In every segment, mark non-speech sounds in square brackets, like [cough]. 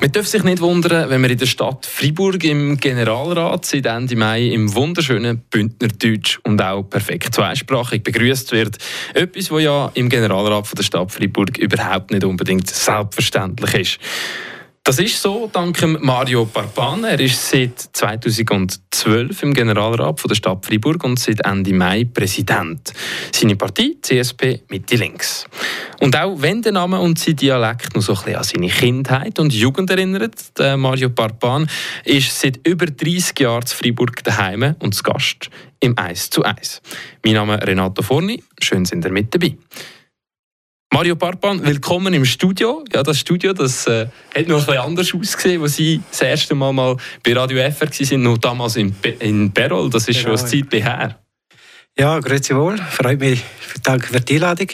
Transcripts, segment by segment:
Man darf sich nicht wundern, wenn man in der Stadt Freiburg im Generalrat seit Ende Mai im wunderschönen Bündnerdeutsch und auch perfekt zweisprachig begrüßt wird. Etwas, was ja im Generalrat von der Stadt Freiburg überhaupt nicht unbedingt selbstverständlich ist. Das ist so dank Mario Parpan. Er ist seit 2012 im Generalrat von der Stadt Freiburg und seit Ende Mai Präsident. Seine Partei, CSP Mitte Links. Und auch wenn der Name und sein Dialekt noch so ein bisschen an seine Kindheit und Jugend erinnert, Mario Parpan ist seit über 30 Jahren zu Freiburg daheim und zu Gast im 1 zu 1. Mein Name ist Renato Forni, schön sind ihr mit dabei. Mario Parpan, willkommen im Studio. Ja, das Studio das, äh, hat noch ein bisschen anders ausgesehen, als Sie das erste Mal, mal bei Radio FR waren, noch damals in, Be in Berol. Das ist genau. schon eine Zeit her. Ja, grüezi wohl. Freut mich. Danke für die Einladung.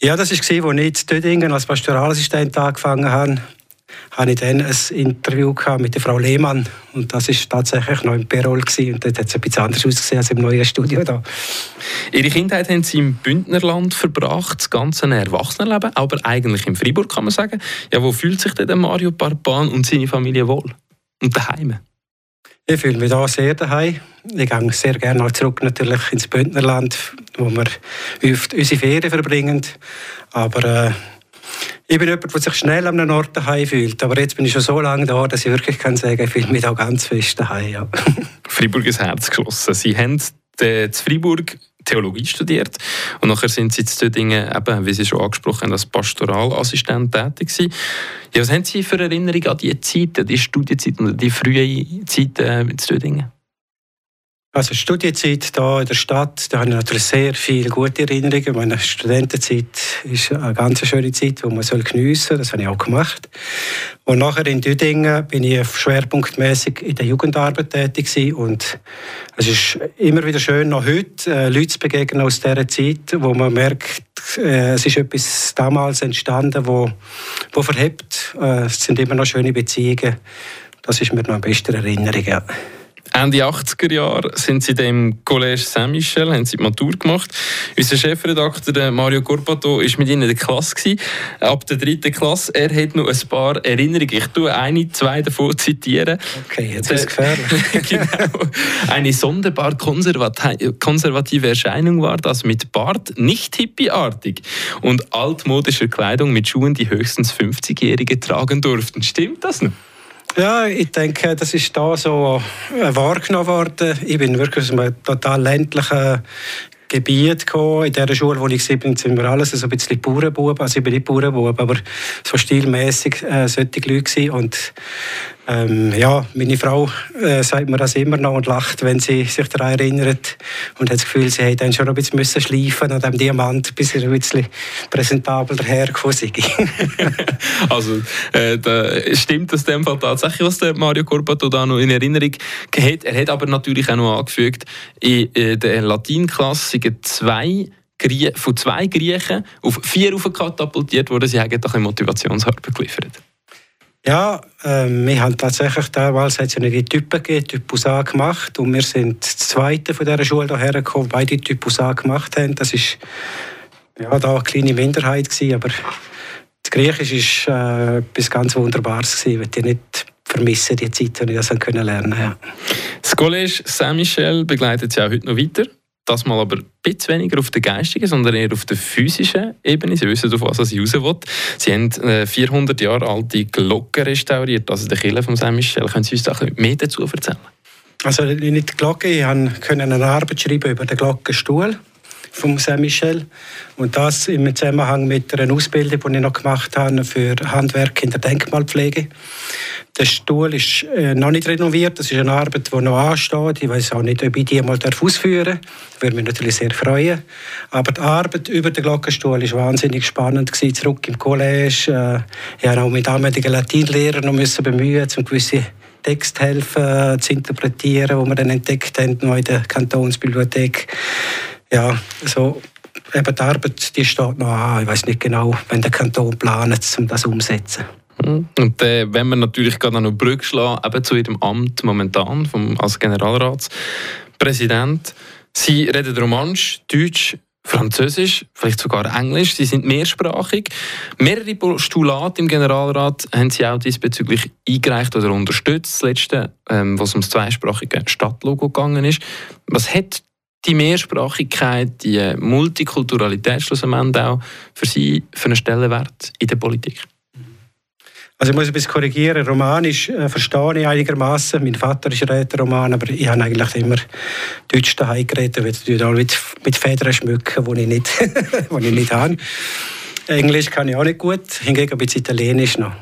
Ja, das war, als ich in Dödingen als Pastoralassistent angefangen habe hatte ich dann ein Interview mit der Frau Lehmann und das war tatsächlich noch im Perol und dort hat es ein bisschen anders ausgesehen als im neuen Studio da. Ihre Kindheit haben Sie im Bündnerland verbracht, das ganze Erwachsenenleben, aber eigentlich in Freiburg kann man sagen. Ja, wo fühlt sich denn Mario Parpan und seine Familie wohl und daheim? Ich fühle mich hier sehr daheim. Ich gehe sehr gerne zurück natürlich ins Bündnerland, wo wir oft unsere Ferien verbringen. Aber äh, ich bin jemand, der sich schnell an einem Ort daheim fühlt. Aber jetzt bin ich schon so lange da, dass ich wirklich kann sagen kann, ich fühle mich da ganz fest daheim. Ja. [laughs] Freiburg ist Herz geschlossen. Sie haben in Freiburg Theologie studiert und nachher sind Sie in Dödingen, eben, wie Sie schon angesprochen haben, als Pastoralassistent tätig. Ja, was haben Sie für Erinnerungen an die Zeit, die Studienzeit und die frühe Zeit äh, in Dödingen? Also Studienzeit hier in der Stadt, da habe ich natürlich sehr viele gute Erinnerungen. Meine Studentenzeit ist eine ganz schöne Zeit, die man geniessen soll. Das habe ich auch gemacht. Und nachher in Düdingen bin ich schwerpunktmäßig in der Jugendarbeit tätig gewesen. und es ist immer wieder schön, noch heute äh, Leute zu begegnen aus dieser Zeit, wo man merkt, äh, es ist etwas damals entstanden, wo, wo verhebt. Äh, es sind immer noch schöne Beziehungen. Das ist mir noch am besten Erinnerung. Ja. Ende 80er Jahre sind sie dem Collège Saint-Michel, haben sie die Matur gemacht. Unser Chefredakteur Mario Corpato war mit ihnen in der Klasse. Gewesen. Ab der dritten Klasse. Er hat noch ein paar Erinnerungen. Ich tue eine, zwei davon zitieren. Okay, jetzt ist es gefährlich. [laughs] genau. Eine sonderbar konservative Erscheinung war das mit Bart, nicht hippieartig und altmodischer Kleidung mit Schuhen, die höchstens 50-Jährige tragen durften. Stimmt das noch? Ja, ich denke, das ist da so äh, wahrgenommen worden. Ich bin wirklich aus einem total ländlichen Gebiet gekommen. In der Schule, wo ich war, sind wir alles so ein bisschen Bauernbuben. Also ich bin nicht Bauernbub, aber so stilmässig äh, solche Leute Und ähm, ja, meine Frau äh, sagt mir das immer noch und lacht, wenn sie sich daran erinnert und hat das Gefühl, sie hätte dann schon ein bisschen müssen schleifen an dem Diamant, bis er ein bisschen präsentabel dahergekommen sei. [laughs] also äh, da stimmt das dem Fall tatsächlich, was der Mario Corbato da noch in Erinnerung hat. Er hat aber natürlich auch noch angefügt, in äh, der Latinklasse zwei von zwei Griechen auf vier aufkatapultiert worden. Sie haben doch eine Motivationsarbeit geliefert. Ja, äh, wir haben tatsächlich damals hat es ja die Typen gegeben, Typus A gemacht und wir sind das zweite von dieser Schule hierher gekommen, beide Typus A gemacht haben. Das ist ja da eine kleine Minderheit gewesen, aber das Griechisch war äh, etwas ganz Wunderbares gewesen, weil ich nicht vermissen die Zeit, die ich das lernen konnte. Ja. Das Collège Saint-Michel begleitet Sie auch heute noch weiter das mal aber ein bisschen weniger auf der geistigen, sondern eher auf der physischen Ebene. Sie wissen, auf was Sie raus will. Sie haben eine 400 Jahre alte Glocke restauriert, also die Kille von Saint-Michel. Können Sie uns da ein bisschen mehr dazu erzählen? Also nicht die Glocke, ich konnte eine Arbeit schreiben über den Glockenstuhl vom Saint-Michel. Und das im Zusammenhang mit einer Ausbildung, die ich noch gemacht habe für Handwerk in der Denkmalpflege. Der Stuhl ist äh, noch nicht renoviert. Das ist eine Arbeit, die noch ansteht. Ich weiß auch nicht, ob ich die mal ausführen darf. Würde mich natürlich sehr freuen. Aber die Arbeit über den Glockenstuhl war wahnsinnig spannend. Gewesen. Zurück im College. Äh, ich musste auch mit damaligen Latinlehrern bemühen, um gewisse Text helfen äh, zu interpretieren, wo wir dann entdeckt haben, noch in der Kantonsbibliothek ja, also eben die Arbeit die steht noch an. Ich weiß nicht genau, wenn der Kanton plant, um das umzusetzen. Mhm. Und äh, wenn wir natürlich gerade noch Brücke schlagen, eben zu Ihrem Amt momentan vom, als Generalratspräsident. Sie reden Romansch, Deutsch, Französisch, vielleicht sogar Englisch. Sie sind mehrsprachig. Mehrere Postulate im Generalrat haben Sie auch diesbezüglich eingereicht oder unterstützt. Das letzte, ähm, was ums zweisprachige Stadtlogo gegangen ist. Was hat die Mehrsprachigkeit, die Multikulturalität schlussendlich auch für Sie für einen Stellenwert in der Politik? Also ich muss ein bisschen korrigieren. Romanisch äh, verstehe ich einigermaßen. Mein Vater ist Räteroman, aber ich habe eigentlich immer Deutsch daheim geredet, weil ich mit, mit Federn schmücken, die ich nicht, [laughs] ich nicht habe. Englisch kann ich auch nicht gut, hingegen ein bisschen Italienisch noch.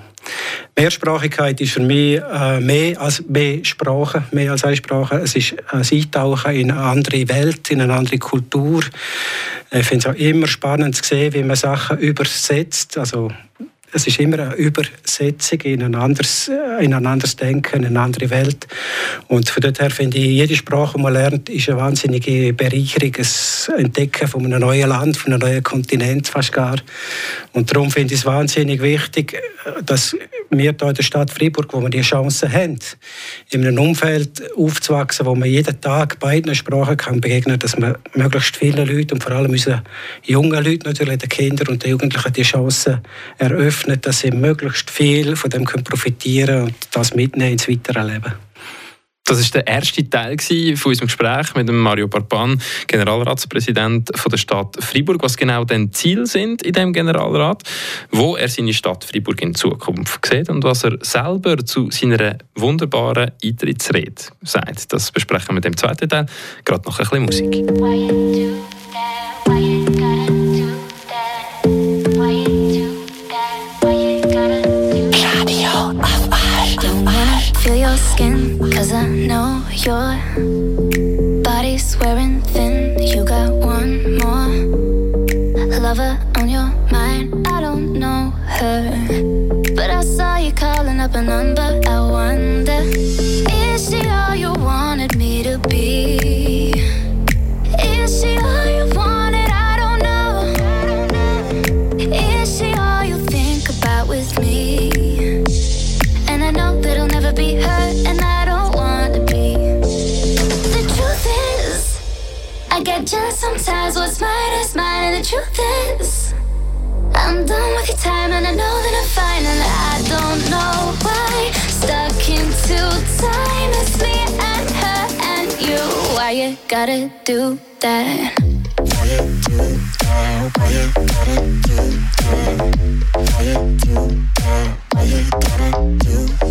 Mehrsprachigkeit ist für mich äh, mehr als mehr Sprachen, mehr als eine Sprache. Es ist ein Eintauchen in eine andere Welt, in eine andere Kultur. Ich finde es auch immer spannend zu sehen, wie man Sachen übersetzt. Also es ist immer eine Übersetzung in ein anderes, in ein anderes Denken, in eine andere Welt. Und von daher finde ich, jede Sprache, die man lernt, ist eine wahnsinnige Bereicherung, das Entdecken von einem neuen Land, von einem neuen Kontinent fast gar. Und darum finde ich es wahnsinnig wichtig, dass wir hier in der Stadt Freiburg, wo wir die Chance haben, in einem Umfeld aufzuwachsen, wo man jeden Tag beiden Sprachen kann begegnen, dass man möglichst viele Leute und vor allem unseren jungen Leuten natürlich, den Kindern und den Jugendlichen die Chance eröffnen öffnet, dass sie möglichst viel von dem profitieren können und das mitnehmen ins weitere Leben. Das ist der erste Teil von unserem Gespräch mit dem Mario Barban, Generalratspräsident der Stadt Freiburg. Was genau denn Ziele sind in dem Generalrat, wo er seine Stadt Freiburg in Zukunft sieht und was er selber zu seiner wunderbaren Eintrittsrede sagt. Das besprechen wir im zweiten Teil. Gerade noch ein bisschen Musik. Your body's wearing thin. You got one more lover get jealous sometimes. What's mine is mine, and the truth is, I'm done with your time, and I know that I'm fine, and I don't know why. Stuck into time, it's me and her and you. Why you gotta do that? Why you do that? Why you gotta do that? Why you do that? Why you gotta do that?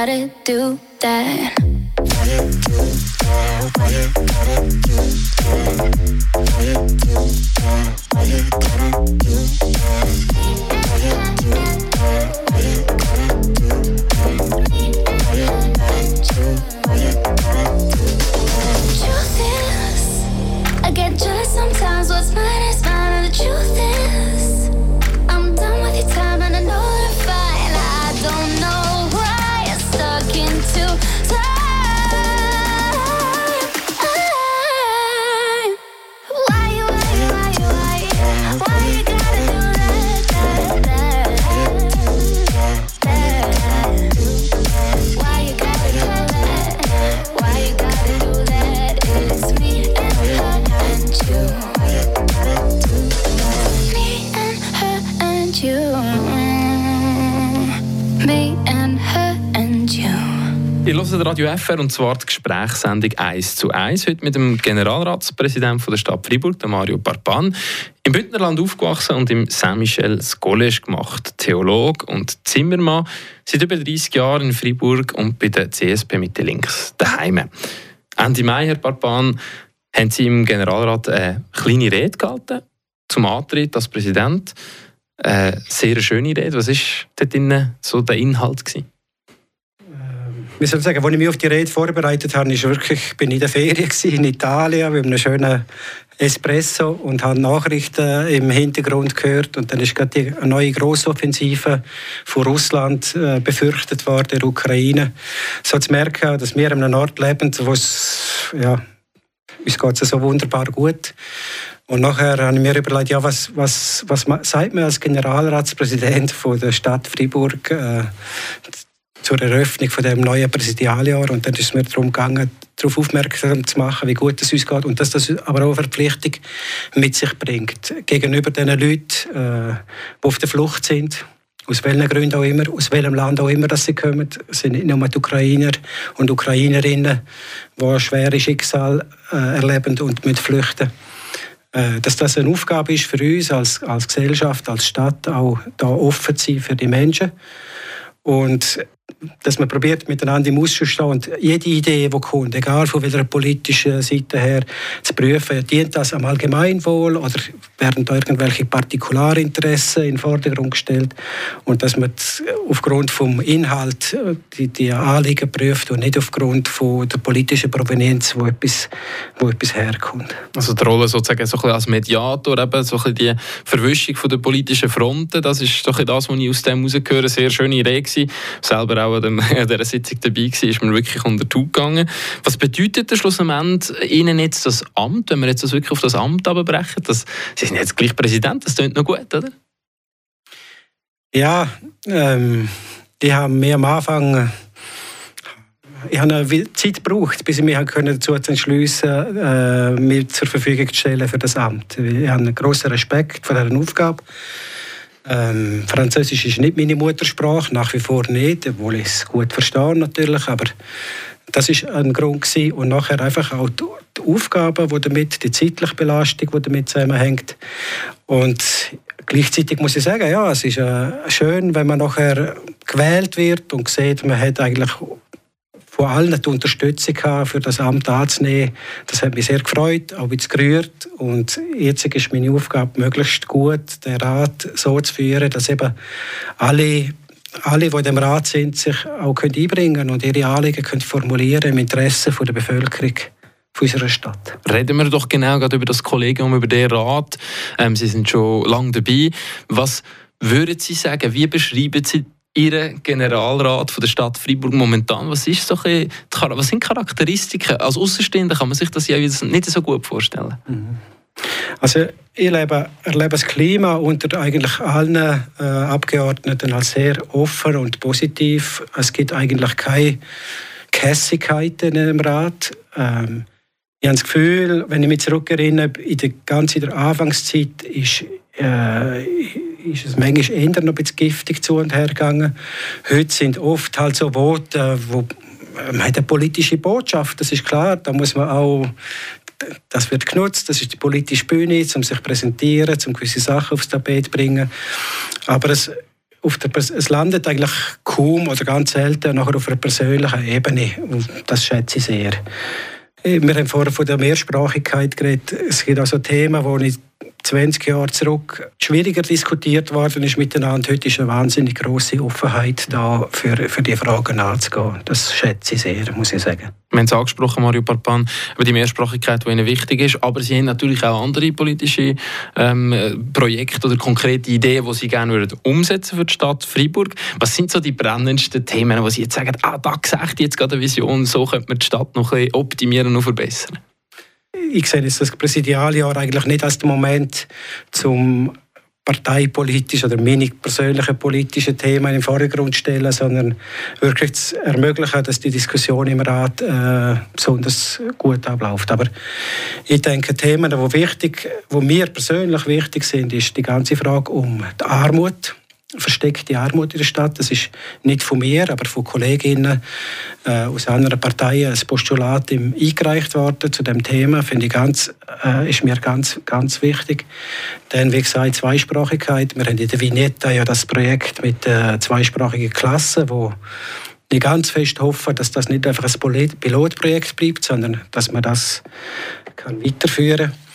Gotta do that? Radio FR und zwar die Gesprächssendung 1 zu 1. Heute mit dem Generalratspräsidenten der Stadt Freiburg, Mario Parpan. Im Bündnerland aufgewachsen und im Saint-Michel College gemacht. Theolog und Zimmermann. Seit über 30 Jahren in Freiburg und bei der CSP Mitte Links daheim. Ende Mai, Herr Parpan, haben Sie im Generalrat eine kleine Rede gehalten zum Antritt als Präsident. Eine sehr schöne Rede. Was war dort so der Inhalt? Gewesen? Ich sagen, als ich mich auf die Rede vorbereitet habe, ist wirklich, bin ich in der Ferien in Italien, mit einem schönen Espresso und habe Nachrichten im Hintergrund gehört und dann ist gerade die neue Grossoffensive von Russland äh, befürchtet worden, der Ukraine. So zu merken, dass wir an einem Ort leben, wo es, ja, uns geht es so wunderbar gut. Und nachher habe ich mir überlegt, ja, was, was, was sagt man als Generalratspräsident von der Stadt Freiburg äh, zur Eröffnung von dem neuen Präsidialjahr und dann ist es mir darum gegangen, darauf aufmerksam zu machen, wie gut es uns geht und dass das aber auch eine Verpflichtung mit sich bringt gegenüber den Leuten, äh, die auf der Flucht sind, aus welchen Gründen auch immer, aus welchem Land auch immer dass sie kommen. Es sind nicht nur die Ukrainer und Ukrainerinnen, die schwere Schicksal äh, erleben und mit flüchten. Äh, dass das eine Aufgabe ist für uns als, als Gesellschaft, als Stadt, auch da offen zu sein für die Menschen. Und dass man probiert miteinander im Ausschuss stehen und jede Idee, die kommt, egal von welcher politischen Seite her, zu prüfen, dient das am Allgemeinwohl oder werden da irgendwelche Partikularinteressen in den Vordergrund gestellt und dass man aufgrund vom Inhalt äh, die, die Anliegen prüft und nicht aufgrund von der politischen Provenienz, wo etwas, wo etwas herkommt. Also die Rolle sozusagen so ein als Mediator, eben so ein die Verwischung von der politischen Fronten, das ist doch das, was ich aus dem herausgehöre, sehr schöne Idee gewesen. Selber auch [laughs] an dieser Sitzung dabei war, ist mir wirklich unter die Haut gegangen. Was bedeutet das schlussendlich Ihnen jetzt das Amt, wenn wir jetzt das wirklich auf das Amt abbrechen? Das, Sie sind jetzt gleich Präsident, das klingt noch gut, oder? Ja, ähm, die haben mir am Anfang ich habe eine Zeit gebraucht, bis ich mich dazu entschliessen äh, mir zur Verfügung zu stellen für das Amt. Ich habe einen grossen Respekt vor dieser Aufgabe. Ähm, Französisch ist nicht meine Muttersprache, nach wie vor nicht, obwohl ich es gut verstehe natürlich, aber das ist ein Grund gewesen. und nachher einfach auch die, Aufgaben, die damit, die zeitliche Belastung, die damit zusammenhängt und gleichzeitig muss ich sagen, ja, es ist äh, schön, wenn man nachher gewählt wird und sieht, man hat eigentlich von allen die Unterstützung für das Amt anzunehmen. Das hat mich sehr gefreut, auch jetzt gerührt. Und jetzt ist meine Aufgabe, möglichst gut den Rat so zu führen, dass eben alle alle, die in dem Rat sind, sich auch einbringen können und ihre Anliegen können formulieren im Interesse der Bevölkerung unserer Stadt. Reden wir doch genau gerade über das Kollegium, über den Rat. Ähm, Sie sind schon lange dabei. Was würden Sie sagen, wie beschreiben Sie Ihren Generalrat von der Stadt Freiburg momentan? Was, ist so ein, was sind Charakteristiken? Als Außenstehender kann man sich das ja nicht so gut vorstellen. Mhm. Also ich erlebe, erlebe das Klima unter eigentlich allen äh, Abgeordneten als sehr offen und positiv. Es gibt eigentlich keine Kässigkeiten im Rat. Ähm, ich habe das Gefühl, wenn ich mich zurückerinnere, in der ganzen Anfangszeit ist, äh, ist es manchmal eher noch ein bisschen giftig zu und her gegangen. Heute sind oft halt so Worte, wo man hat eine politische Botschaft, das ist klar, da muss man auch das wird genutzt, das ist die politische Bühne, um sich präsentieren, um gewisse Sachen aufs Tapet zu bringen. Aber es, der, es landet eigentlich kaum oder ganz selten nachher auf einer persönlichen Ebene. Und das schätze ich sehr. Wir haben vorher von der Mehrsprachigkeit geredet. Es gibt also Themen, wo ich 20 Jahre zurück schwieriger diskutiert worden ist miteinander. Heute ist eine wahnsinnig große Offenheit da, für, für die Fragen anzugehen. Das schätze ich sehr, muss ich sagen. Wir haben es angesprochen, Mario Parpan, über die Mehrsprachigkeit, die Ihnen wichtig ist. Aber Sie haben natürlich auch andere politische ähm, Projekte oder konkrete Ideen, die Sie gerne würden umsetzen für die Stadt Freiburg. Was sind so die brennendsten Themen, wo Sie jetzt sagen, ah, da sehe ich jetzt gerade eine Vision, so könnte man die Stadt noch ein bisschen optimieren und verbessern? Ich sehe jetzt das Präsidialjahr eigentlich nicht als den Moment zum parteipolitische oder meine persönlichen politischen Themen in den Vordergrund stellen, sondern wirklich zu ermöglichen, dass die Diskussion im Rat äh, besonders gut abläuft. Aber ich denke, Themen, die wichtig, wo mir persönlich wichtig sind, ist die ganze Frage um die Armut versteckte Armut in der Stadt. Das ist nicht von mir, aber von Kolleginnen äh, aus anderen Parteien als Postulat im, eingereicht worden zu dem Thema. Finde ich ganz, äh, ist mir ganz, ganz wichtig. Dann, wie gesagt, Zweisprachigkeit. Wir haben in der Vignetta ja das Projekt mit äh, zweisprachigen Klassen, wo ich ganz fest hoffe, dass das nicht einfach ein Pilotprojekt bleibt, sondern dass man das kann weiterführen kann.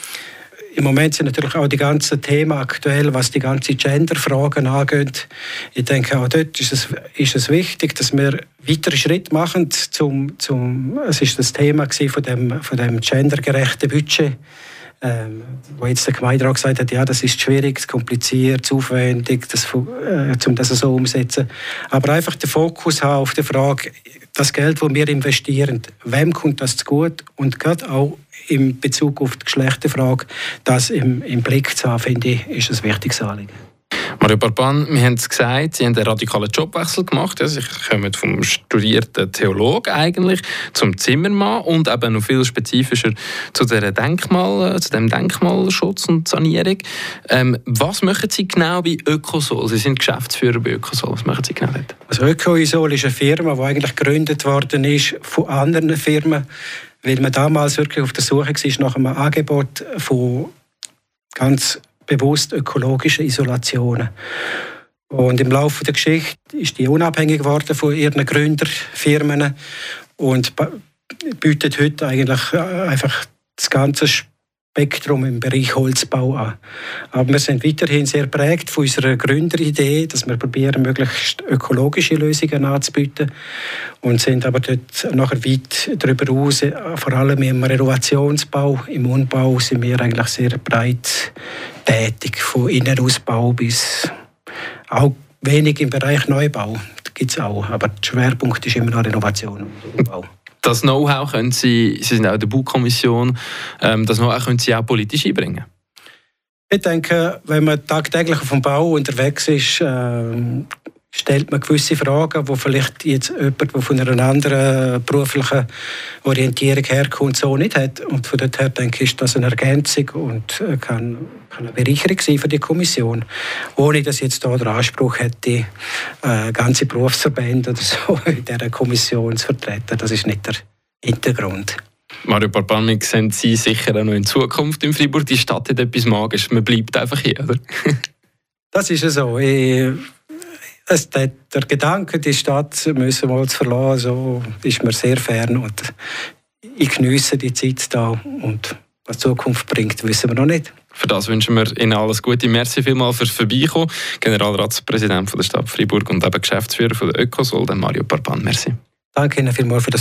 Im Moment sind natürlich auch die ganzen Themen aktuell, was die ganzen Gender-Fragen angeht. Ich denke, auch dort ist es, ist es wichtig, dass wir weitere Schritte machen. Zum, zum, es ist das Thema von dem, von dem gendergerechten Budget. Ähm, wo jetzt der Gemeinderat gesagt hat, ja, das ist schwierig, zu kompliziert, zu aufwendig, das, äh, um das so umzusetzen. Aber einfach den Fokus haben auf die Frage, das Geld, das wir investieren, wem kommt das zu gut? Und gerade auch in Bezug auf die Geschlechterfrage, das im, im Blick zu haben, finde ich, ist ein wichtiges Anliegen. Mario Barban, wir haben es gesagt, Sie haben einen radikalen Jobwechsel gemacht. Sie kommen vom studierten Theologen eigentlich zum Zimmermann und eben noch viel spezifischer zu, der Denkmal, zu dem Denkmalschutz und Sanierung. Ähm, was machen Sie genau bei Ökosol? Sie sind Geschäftsführer bei Ökosol. Was machen Sie genau dort? Also Ökosol ist eine Firma, die eigentlich gegründet worden ist von anderen Firmen, weil man damals wirklich auf der Suche war nach einem Angebot von ganz bewusst ökologische Isolationen. Und im Laufe der Geschichte ist die unabhängig geworden von ihren Gründerfirmen und bietet heute eigentlich äh, einfach das ganze Spektrum im Bereich Holzbau an. Aber wir sind weiterhin sehr prägt von unserer Gründeridee, dass wir probieren, möglichst ökologische Lösungen anzubieten und sind aber dort nachher weit darüber hinaus, vor allem im Renovationsbau, im Umbau sind wir eigentlich sehr breit tätig, von Innenausbau bis auch wenig im Bereich Neubau. Gibt es auch, aber der Schwerpunkt ist immer noch Renovation und Umbau das Know-how können Sie, Sie sind auch in der Baukommission, ähm, das Know-how können Sie auch politisch einbringen? Ich denke, wenn man tagtäglich auf dem Bau unterwegs ist, äh, stellt man gewisse Fragen, wo vielleicht jetzt jemand, der von einer anderen beruflichen Orientierung herkommt, so nicht hat. Und von daher denke ich, ist das eine Ergänzung und äh, kann, kann eine Bereicherung sein für die Kommission, ohne dass jetzt hier der Anspruch hätte, äh, ganze Berufsverbände oder so [laughs] in dieser Kommission zu vertreten. Das ist nicht der Hintergrund. Mario Barbanik, sind Sie sicher auch noch in Zukunft in Freiburg? Die Stadt hat etwas Magisches. Man bleibt einfach hier, oder? [laughs] das ist so. Ich es, der, der Gedanke, die Stadt müssen wir zu verlassen, so ist mir sehr fern und ich genieße die Zeit da und was die Zukunft bringt, wissen wir noch nicht. Für das wünschen wir Ihnen alles Gute. Merci vielmals fürs Vorbeikommen. Generalratspräsident von der Stadt Freiburg und eben Geschäftsführer von der Ökosol, Mario Parpan. Merci. Danke Ihnen vielmals für das